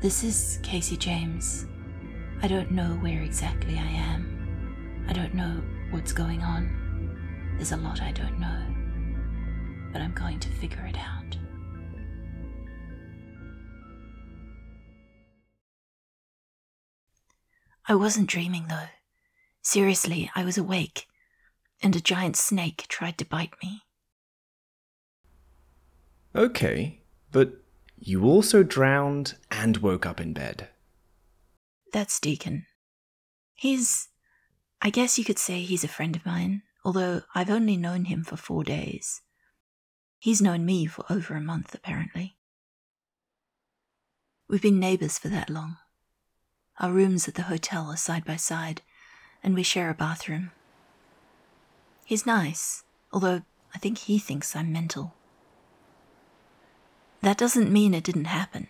This is Casey James. I don't know where exactly I am. I don't know what's going on. There's a lot I don't know. But I'm going to figure it out. I wasn't dreaming, though. Seriously, I was awake, and a giant snake tried to bite me. Okay, but you also drowned and woke up in bed. That's Deacon. He's. I guess you could say he's a friend of mine, although I've only known him for four days. He's known me for over a month, apparently. We've been neighbors for that long. Our rooms at the hotel are side by side, and we share a bathroom. He's nice, although I think he thinks I'm mental. That doesn't mean it didn't happen,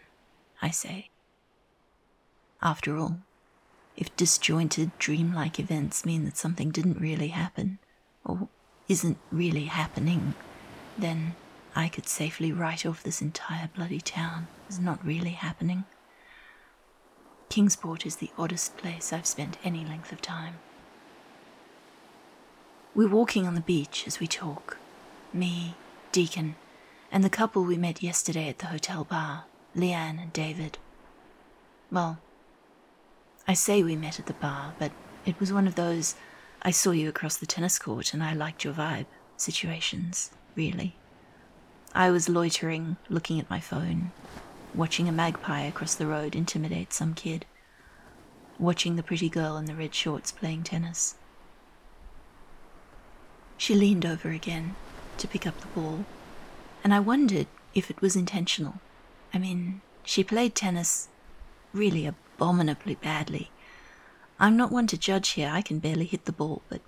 I say. After all, if disjointed, dreamlike events mean that something didn't really happen, or isn't really happening, then I could safely write off this entire bloody town as not really happening. Kingsport is the oddest place I've spent any length of time. We're walking on the beach as we talk. Me, Deacon, and the couple we met yesterday at the hotel bar, Leanne and David. Well, I say we met at the bar, but it was one of those I saw you across the tennis court and I liked your vibe situations, really. I was loitering, looking at my phone, watching a magpie across the road intimidate some kid, watching the pretty girl in the red shorts playing tennis. She leaned over again to pick up the ball, and I wondered if it was intentional. I mean, she played tennis really abominably badly. I'm not one to judge here, I can barely hit the ball, but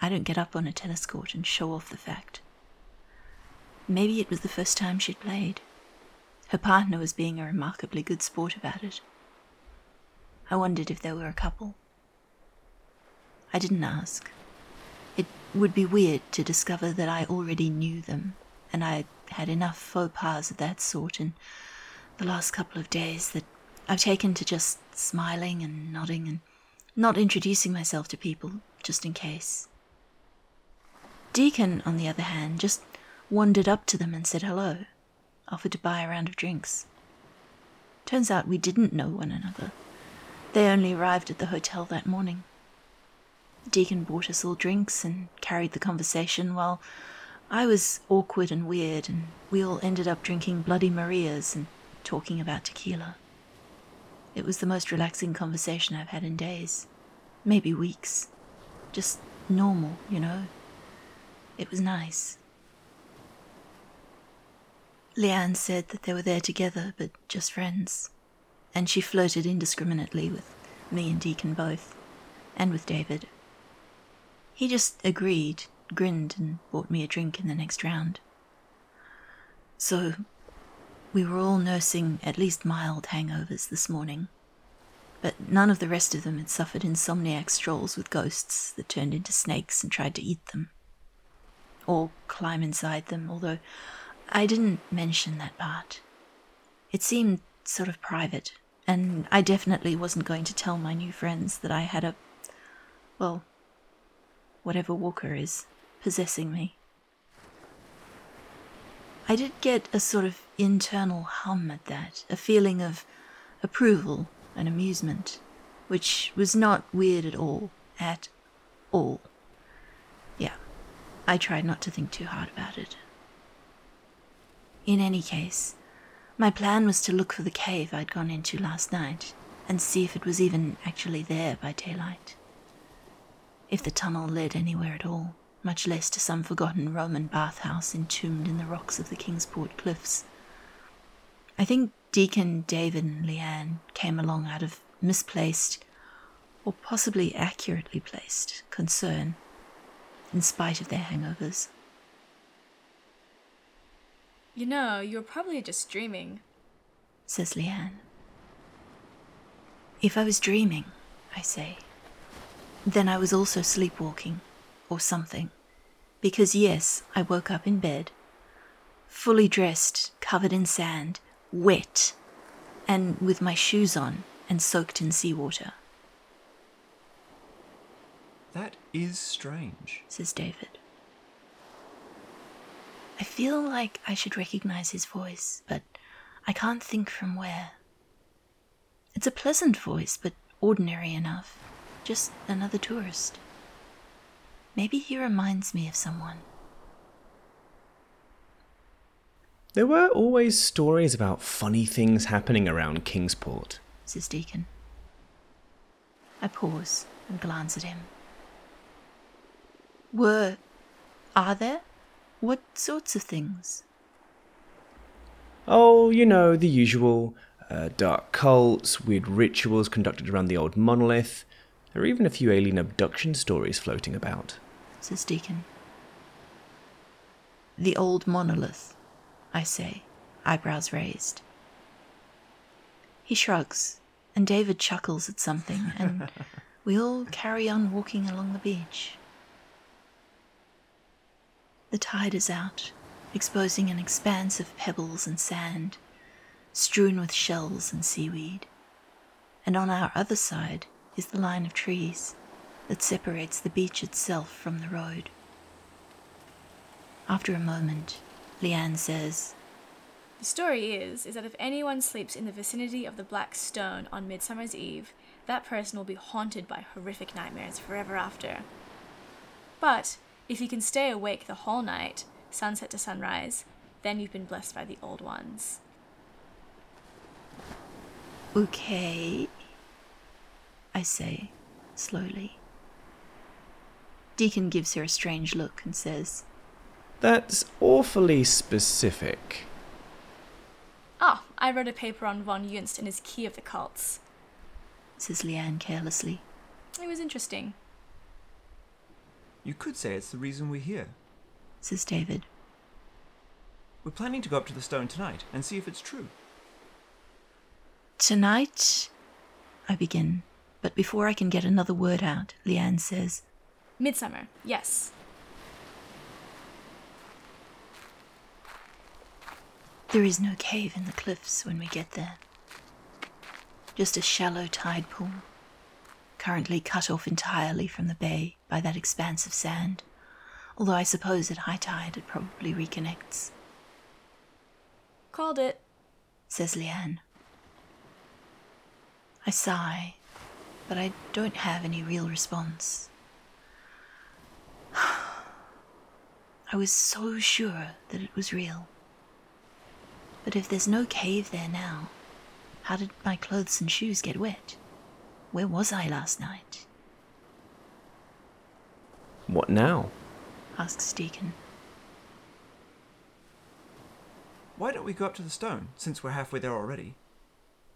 I don't get up on a tennis court and show off the fact. Maybe it was the first time she'd played. Her partner was being a remarkably good sport about it. I wondered if they were a couple. I didn't ask. It would be weird to discover that I already knew them, and I had enough faux pas of that sort in the last couple of days that I've taken to just smiling and nodding and not introducing myself to people just in case. Deacon, on the other hand, just wandered up to them and said hello, offered to buy a round of drinks. Turns out we didn't know one another. They only arrived at the hotel that morning. Deacon bought us all drinks and carried the conversation while I was awkward and weird, and we all ended up drinking Bloody Marias and talking about tequila. It was the most relaxing conversation I've had in days, maybe weeks. Just normal, you know. It was nice. Leanne said that they were there together, but just friends. And she flirted indiscriminately with me and Deacon both, and with David. He just agreed, grinned, and bought me a drink in the next round. So, we were all nursing at least mild hangovers this morning. But none of the rest of them had suffered insomniac strolls with ghosts that turned into snakes and tried to eat them. Or climb inside them, although I didn't mention that part. It seemed sort of private, and I definitely wasn't going to tell my new friends that I had a. well, whatever Walker is, possessing me. I did get a sort of internal hum at that, a feeling of approval and amusement, which was not weird at all. At all. Yeah, I tried not to think too hard about it. In any case, my plan was to look for the cave I'd gone into last night and see if it was even actually there by daylight. If the tunnel led anywhere at all, much less to some forgotten Roman bathhouse entombed in the rocks of the Kingsport cliffs. I think Deacon, David, and Leanne came along out of misplaced, or possibly accurately placed, concern, in spite of their hangovers. You know, you were probably just dreaming, says Leanne. If I was dreaming, I say, then I was also sleepwalking, or something. Because, yes, I woke up in bed, fully dressed, covered in sand, wet, and with my shoes on and soaked in seawater, That is strange. says David. I feel like I should recognize his voice, but I can't think from where. It's a pleasant voice, but ordinary enough. Just another tourist. Maybe he reminds me of someone. There were always stories about funny things happening around Kingsport. says Deacon. I pause and glance at him. Were. are there? What sorts of things? Oh, you know, the usual uh, dark cults, weird rituals conducted around the old monolith. There are even a few alien abduction stories floating about. says Deacon. The old monolith, I say, eyebrows raised. He shrugs, and David chuckles at something, and we all carry on walking along the beach. The tide is out, exposing an expanse of pebbles and sand, strewn with shells and seaweed. And on our other side is the line of trees that separates the beach itself from the road. After a moment, Leanne says, The story is is that if anyone sleeps in the vicinity of the Black Stone on Midsummer's Eve, that person will be haunted by horrific nightmares forever after. But if you can stay awake the whole night, sunset to sunrise, then you've been blessed by the old ones. Okay, I say, slowly. Deacon gives her a strange look and says, That's awfully specific. Ah, I wrote a paper on von Junzt and his key of the cults. says Leanne carelessly. It was interesting. You could say it's the reason we're here. says David. We're planning to go up to the stone tonight and see if it's true. Tonight, I begin, but before I can get another word out, Leanne says, Midsummer, yes. There is no cave in the cliffs when we get there. Just a shallow tide pool, currently cut off entirely from the bay by that expanse of sand, although I suppose at high tide it probably reconnects, Called it. says Leanne. I sigh, but I don't have any real response. I was so sure that it was real. But if there's no cave there now, how did my clothes and shoes get wet? Where was I last night? What now? asks Deacon. Why don't we go up to the stone, since we're halfway there already?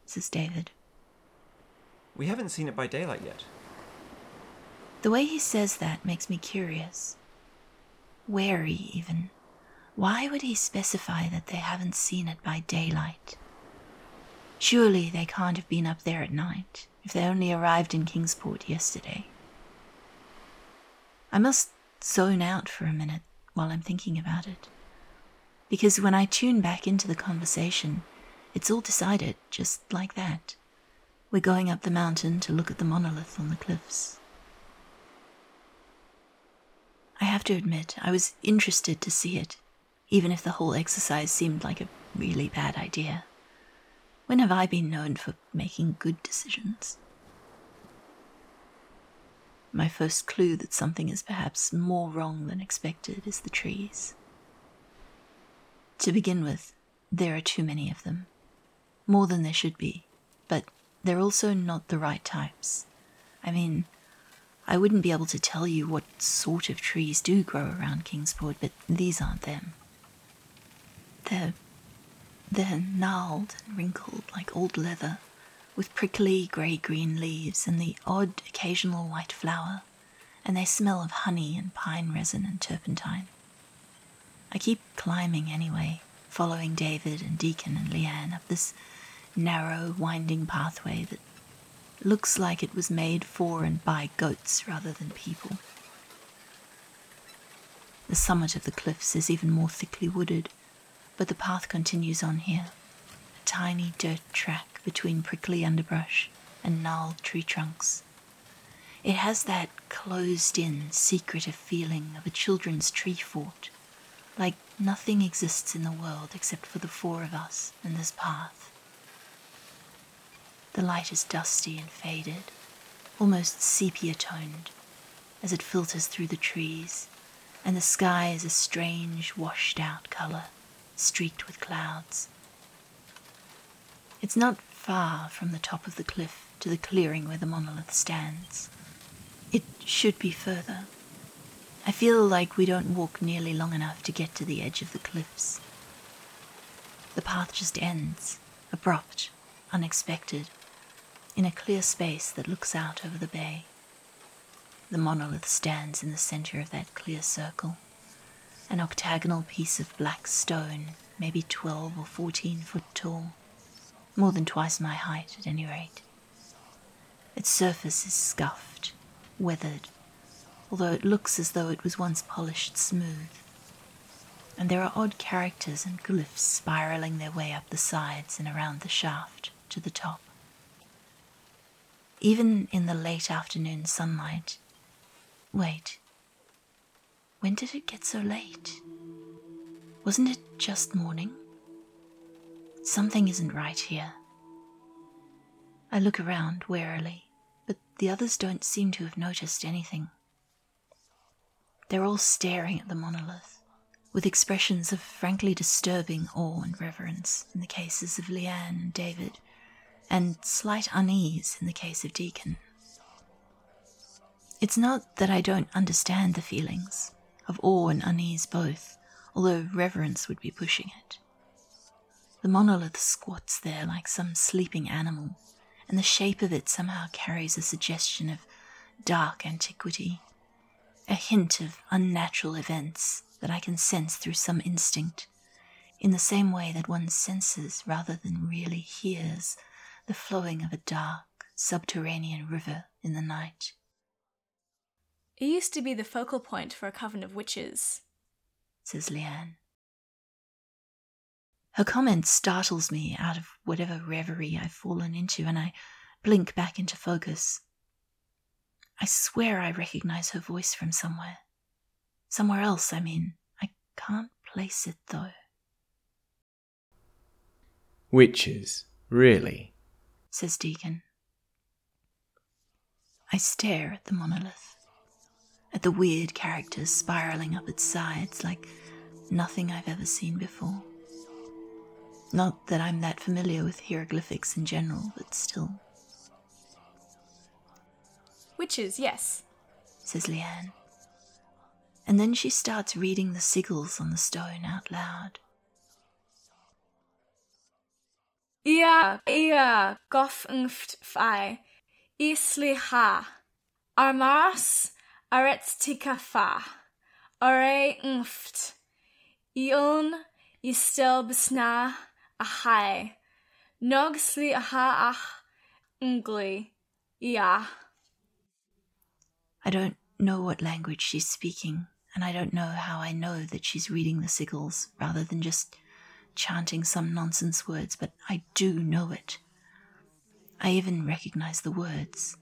says David. We haven't seen it by daylight yet. The way he says that makes me curious. Wary, even. Why would he specify that they haven't seen it by daylight? Surely they can't have been up there at night, if they only arrived in Kingsport yesterday. I must zone out for a minute while I'm thinking about it. Because when I tune back into the conversation, it's all decided just like that. We're going up the mountain to look at the monolith on the cliffs. I have to admit, I was interested to see it, even if the whole exercise seemed like a really bad idea. When have I been known for making good decisions? My first clue that something is perhaps more wrong than expected is the trees. To begin with, there are too many of them. More than there should be, but they're also not the right types. I mean, I wouldn't be able to tell you what sort of trees do grow around Kingsport, but these aren't them. They're. they're gnarled and wrinkled like old leather, with prickly grey green leaves and the odd occasional white flower, and they smell of honey and pine resin and turpentine. I keep climbing anyway, following David and Deacon and Leanne up this narrow, winding pathway that looks like it was made for and by goats rather than people. The summit of the cliffs is even more thickly wooded, but the path continues on here, a tiny dirt track between prickly underbrush and gnarled tree trunks. It has that closed in, secretive feeling of a children's tree fort, like nothing exists in the world except for the four of us and this path. The light is dusty and faded, almost sepia toned, as it filters through the trees, and the sky is a strange, washed out color, streaked with clouds. It's not far from the top of the cliff to the clearing where the monolith stands. It should be further. I feel like we don't walk nearly long enough to get to the edge of the cliffs. The path just ends, abrupt, unexpected, in a clear space that looks out over the bay. The monolith stands in the center of that clear circle, an octagonal piece of black stone, maybe 12 or 14 foot tall, more than twice my height at any rate. Its surface is scuffed, weathered, although it looks as though it was once polished smooth. And there are odd characters and glyphs spiraling their way up the sides and around the shaft to the top. Even in the late afternoon sunlight. Wait. When did it get so late? Wasn't it just morning? Something isn't right here. I look around warily but the others don't seem to have noticed anything. They're all staring at the monolith, with expressions of frankly disturbing awe and reverence in the cases of Leanne and David, and slight unease in the case of Deacon. It's not that I don't understand the feelings of awe and unease both, although reverence would be pushing it. The monolith squats there like some sleeping animal, and the shape of it somehow carries a suggestion of dark antiquity, a hint of unnatural events that I can sense through some instinct, in the same way that one senses rather than really hears the flowing of a dark, subterranean river in the night. It used to be the focal point for a coven of witches, says Leanne. Her comment startles me out of whatever reverie I've fallen into, and I blink back into focus. I swear I recognize her voice from somewhere. Somewhere else, I mean. I can't place it, though. Witches, really? Says Deacon. I stare at the monolith, at the weird characters spiraling up its sides like nothing I've ever seen before. Not that I'm that familiar with hieroglyphics in general, but still. Witches, yes, says Leanne. And then she starts reading the sigils on the stone out loud. Ia, ia, nogsli aha ach, ia. I don't know what language she's speaking, and I don't know how I know that she's reading the sigils rather than just chanting some nonsense words, but I do know it. I even recognize the words.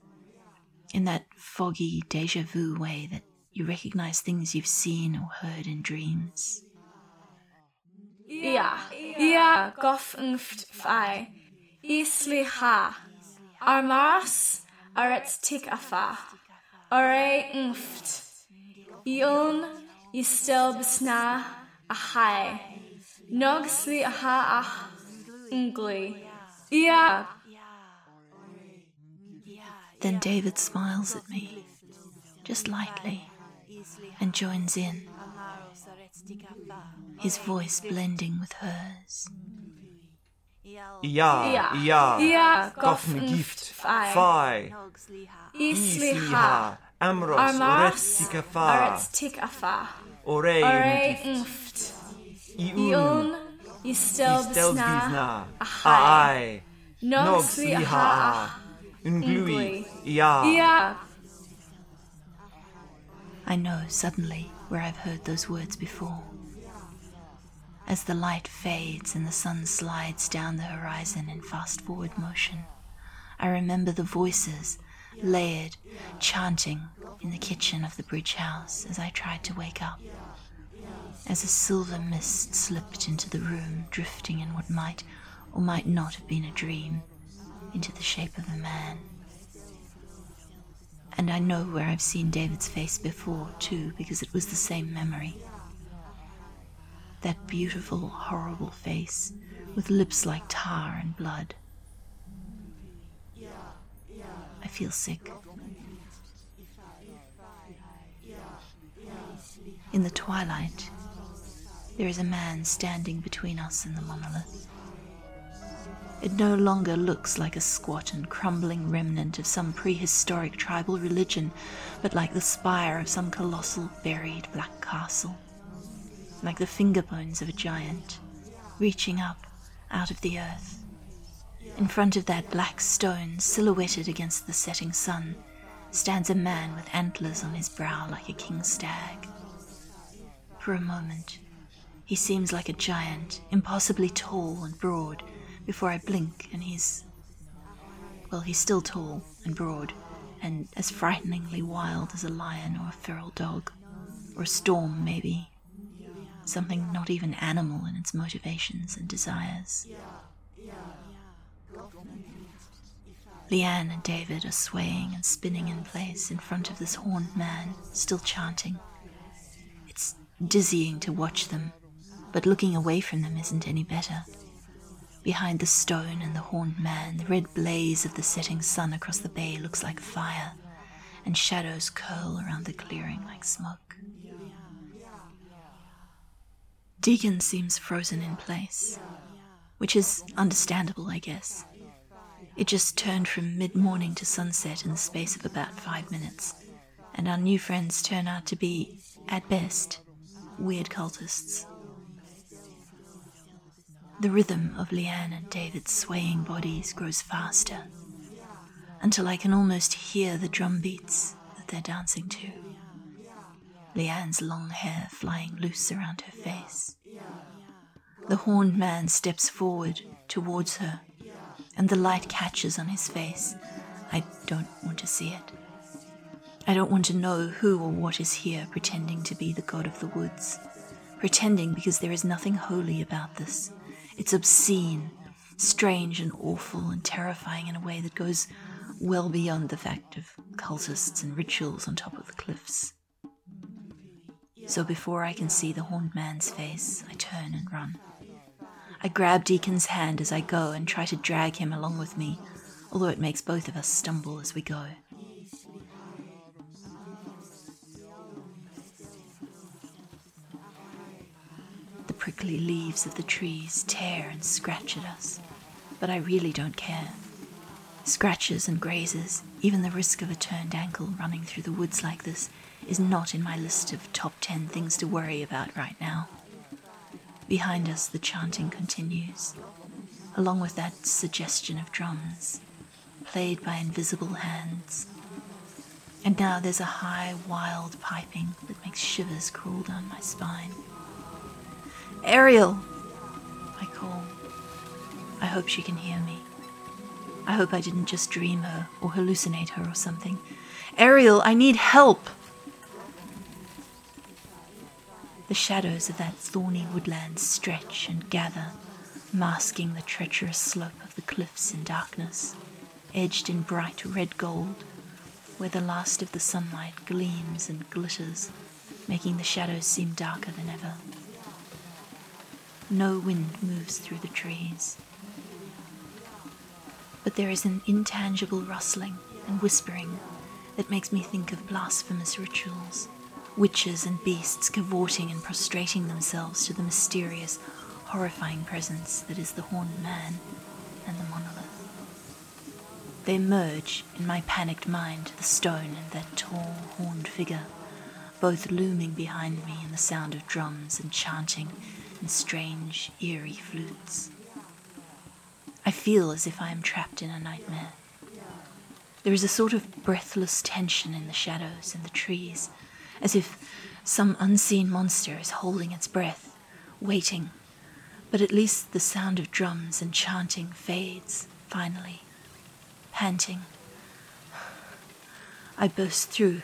In that foggy deja vu way that you recognize things you've seen or heard in dreams. Ia, ia, goff nft fai, isli ha, armas, arets tik afa, ore nft, ion, istel besna, ahai, nogsli aha ach, ngli, ia. Then David smiles at me, just lightly, and joins in, his voice blending with hers. Ja, Ia, ja, ia, goff goff me gift, fai, fai, isli isli ha, ha, amros, armas, oretika fa, arets tik afa, ore ore gift, nft, iun, ion, istel istel besna, bizna, ahai, aai, nogsli nogsli unglui, ia. I know suddenly where I've heard those words before. As the light fades and the sun slides down the horizon in fast forward motion, I remember the voices, layered, chanting in the kitchen of the bridge house as I tried to wake up. As a silver mist slipped into the room, drifting in what might or might not have been a dream, into the shape of a man. And I know where I've seen David's face before, too, because it was the same memory. That beautiful, horrible face with lips like tar and blood. I feel sick. In the twilight, there is a man standing between us and the monolith. It no longer looks like a squat and crumbling remnant of some prehistoric tribal religion, but like the spire of some colossal buried black castle. Like the finger bones of a giant, reaching up out of the earth. In front of that black stone, silhouetted against the setting sun, stands a man with antlers on his brow like a king stag. For a moment, he seems like a giant, impossibly tall and broad before I blink, and he's. Well, he's still tall and broad, and as frighteningly wild as a lion or a feral dog. Or a storm, maybe. Something not even animal in its motivations and desires. Leanne and David are swaying and spinning in place in front of this horned man, still chanting. Dizzying to watch them, but looking away from them isn't any better. Behind the stone and the horned man, the red blaze of the setting sun across the bay looks like fire, and shadows curl around the clearing like smoke. Deacon seems frozen in place, which is understandable, I guess. It just turned from mid morning to sunset in the space of about five minutes, and our new friends turn out to be, at best, weird cultists. The rhythm of Leanne and David's swaying bodies grows faster until I can almost hear the drum beats that they're dancing to. Leanne's long hair flying loose around her face. The horned man steps forward towards her, and the light catches on his face. I don't want to see it. I don't want to know who or what is here pretending to be the god of the woods. Pretending because there is nothing holy about this. It's obscene, strange and awful and terrifying in a way that goes well beyond the fact of cultists and rituals on top of the cliffs. So before I can see the horned man's face, I turn and run. I grab Deacon's hand as I go and try to drag him along with me, although it makes both of us stumble as we go. Prickly leaves of the trees tear and scratch at us, but I really don't care. Scratches and grazes, even the risk of a turned ankle running through the woods like this, is not in my list of top ten things to worry about right now. Behind us, the chanting continues, along with that suggestion of drums, played by invisible hands. And now there's a high, wild piping that makes shivers crawl down my spine. Ariel! I call. I hope she can hear me. I hope I didn't just dream her or hallucinate her or something. Ariel, I need help! The shadows of that thorny woodland stretch and gather, masking the treacherous slope of the cliffs in darkness, edged in bright red gold, where the last of the sunlight gleams and glitters, making the shadows seem darker than ever. No wind moves through the trees, but there is an intangible rustling and whispering that makes me think of blasphemous rituals witches and beasts cavorting and prostrating themselves to the mysterious, horrifying presence that is the horned man and the monolith. They merge in my panicked mind the stone and that tall, horned figure, both looming behind me in the sound of drums and chanting and strange, eerie flutes. I feel as if I am trapped in a nightmare. There is a sort of breathless tension in the shadows and the trees as if some unseen monster is holding its breath, waiting, But at least the sound of drums and chanting fades, finally. Panting, I burst through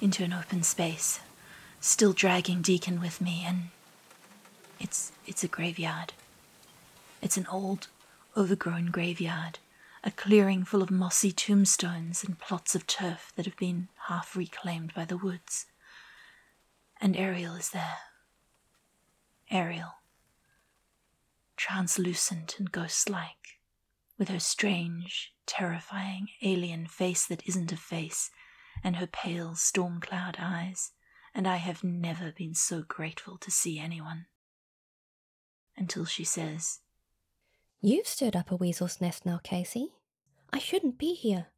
into an open space, still dragging Deacon with me, and it's it's a graveyard. It's an old, overgrown graveyard, a clearing full of mossy tombstones and plots of turf that have been half reclaimed by the woods. And Ariel is there. Ariel. Translucent and ghost like, with her strange, terrifying alien face that isn't a face, and her pale storm cloud eyes, and I have never been so grateful to see anyone. Until she says, You've stirred up a weasel's nest now, Casey. I shouldn't be here.